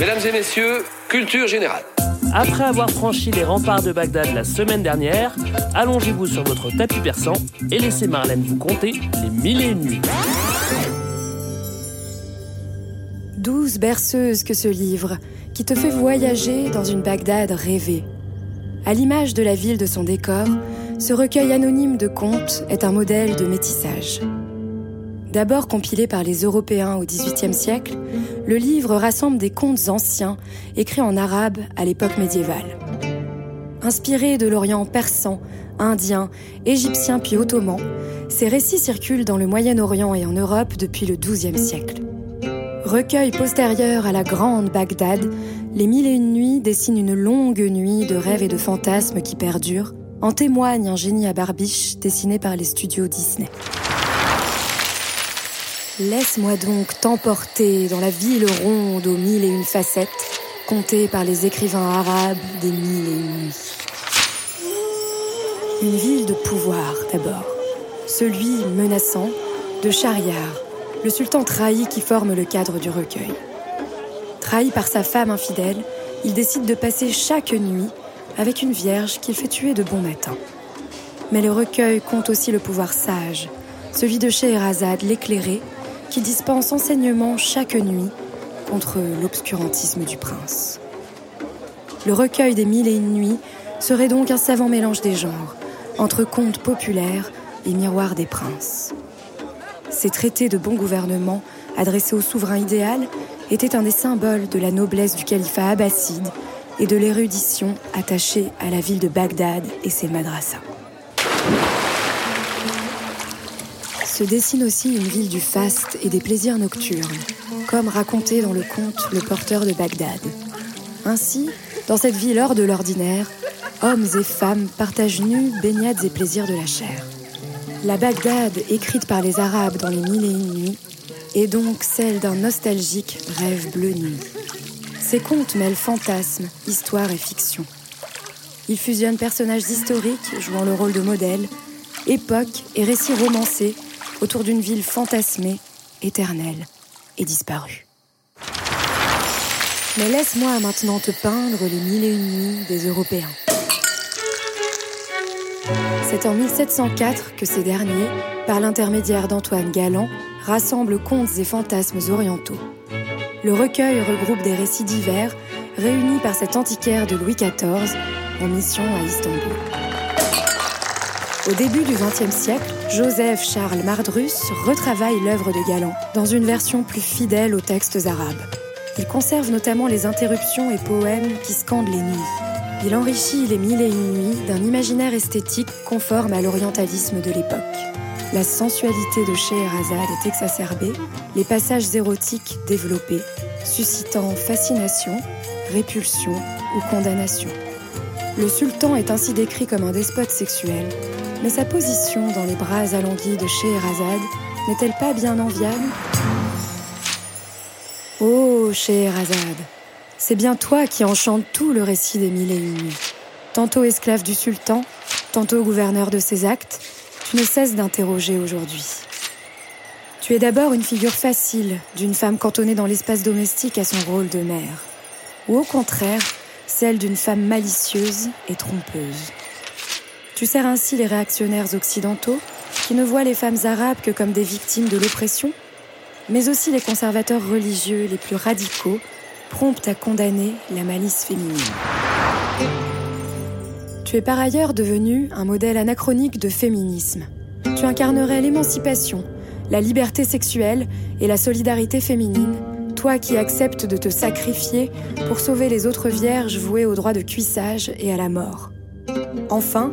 Mesdames et messieurs, culture générale. Après avoir franchi les remparts de Bagdad la semaine dernière, allongez-vous sur votre tapis persan et laissez Marlène vous compter les mille et une nuits. Douze berceuses que ce livre, qui te fait voyager dans une Bagdad rêvée. À l'image de la ville de son décor, ce recueil anonyme de contes est un modèle de métissage. D'abord compilé par les Européens au XVIIIe siècle, le livre rassemble des contes anciens écrits en arabe à l'époque médiévale. Inspiré de l'Orient persan, indien, égyptien puis ottoman, ces récits circulent dans le Moyen-Orient et en Europe depuis le XIIe siècle. Recueil postérieur à la grande Bagdad, Les Mille et Une Nuits dessinent une longue nuit de rêves et de fantasmes qui perdurent. En témoigne un génie à barbiche dessiné par les studios Disney. Laisse-moi donc t'emporter dans la ville ronde aux mille et une facettes, contée par les écrivains arabes des mille et une nuits. Une ville de pouvoir d'abord, celui menaçant de Shahriar, le sultan trahi qui forme le cadre du recueil. Trahi par sa femme infidèle, il décide de passer chaque nuit avec une vierge qu'il fait tuer de bon matin. Mais le recueil compte aussi le pouvoir sage, celui de Scheherazade l'éclairé, qui dispense enseignement chaque nuit contre l'obscurantisme du prince. Le recueil des mille et une nuits serait donc un savant mélange des genres, entre contes populaires et miroirs des princes. Ces traités de bon gouvernement adressés au souverain idéal étaient un des symboles de la noblesse du califat abbasside et de l'érudition attachée à la ville de Bagdad et ses madrasas. Se dessine aussi une ville du faste et des plaisirs nocturnes, comme raconté dans le conte Le porteur de Bagdad. Ainsi, dans cette ville hors de l'ordinaire, hommes et femmes partagent nus baignades et plaisirs de la chair. La Bagdad, écrite par les Arabes dans les mille et une nuits, est donc celle d'un nostalgique rêve bleu nuit. Ces contes mêlent fantasmes, histoire et fiction. Ils fusionnent personnages historiques jouant le rôle de modèle, époques et récits romancés autour d'une ville fantasmée, éternelle et disparue. Mais laisse-moi maintenant te peindre les mille et une des Européens. C'est en 1704 que ces derniers, par l'intermédiaire d'Antoine Galland, rassemblent contes et fantasmes orientaux. Le recueil regroupe des récits divers réunis par cet antiquaire de Louis XIV en mission à Istanbul. Au début du XXe siècle, Joseph Charles Mardrus retravaille l'œuvre de Galland dans une version plus fidèle aux textes arabes. Il conserve notamment les interruptions et poèmes qui scandent les nuits. Il enrichit les mille et une nuits d'un imaginaire esthétique conforme à l'orientalisme de l'époque. La sensualité de Scheherazade est exacerbée, les passages érotiques développés, suscitant fascination, répulsion ou condamnation. Le sultan est ainsi décrit comme un despote sexuel, mais sa position dans les bras alanguis de Scheherazade n'est-elle pas bien enviable? Oh, Scheherazade, c'est bien toi qui enchante tout le récit des mille. Tantôt esclave du sultan, tantôt gouverneur de ses actes, tu ne cesses d'interroger aujourd'hui. Tu es d'abord une figure facile d'une femme cantonnée dans l'espace domestique à son rôle de mère, ou au contraire, celle d'une femme malicieuse et trompeuse. Tu sers ainsi les réactionnaires occidentaux qui ne voient les femmes arabes que comme des victimes de l'oppression, mais aussi les conservateurs religieux les plus radicaux, prompts à condamner la malice féminine. Tu es par ailleurs devenu un modèle anachronique de féminisme. Tu incarnerais l'émancipation, la liberté sexuelle et la solidarité féminine, toi qui acceptes de te sacrifier pour sauver les autres vierges vouées au droit de cuissage et à la mort. Enfin,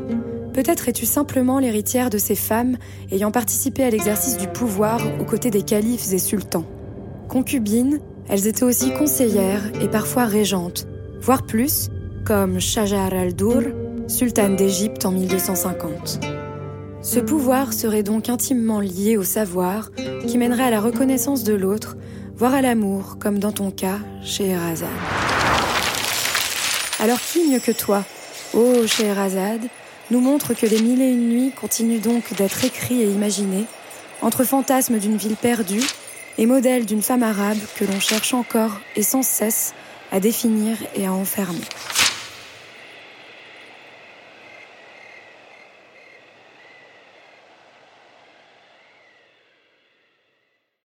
Peut-être es-tu simplement l'héritière de ces femmes ayant participé à l'exercice du pouvoir aux côtés des califes et sultans. Concubines, elles étaient aussi conseillères et parfois régentes, voire plus, comme Shajar al-Dur, sultane d'Égypte en 1250. Ce pouvoir serait donc intimement lié au savoir qui mènerait à la reconnaissance de l'autre, voire à l'amour, comme dans ton cas, chez Scheherazade. Alors qui mieux que toi, ô Scheherazade, nous montre que les mille et une nuits continuent donc d'être écrits et imaginés, entre fantasmes d'une ville perdue et modèle d'une femme arabe que l'on cherche encore et sans cesse à définir et à enfermer.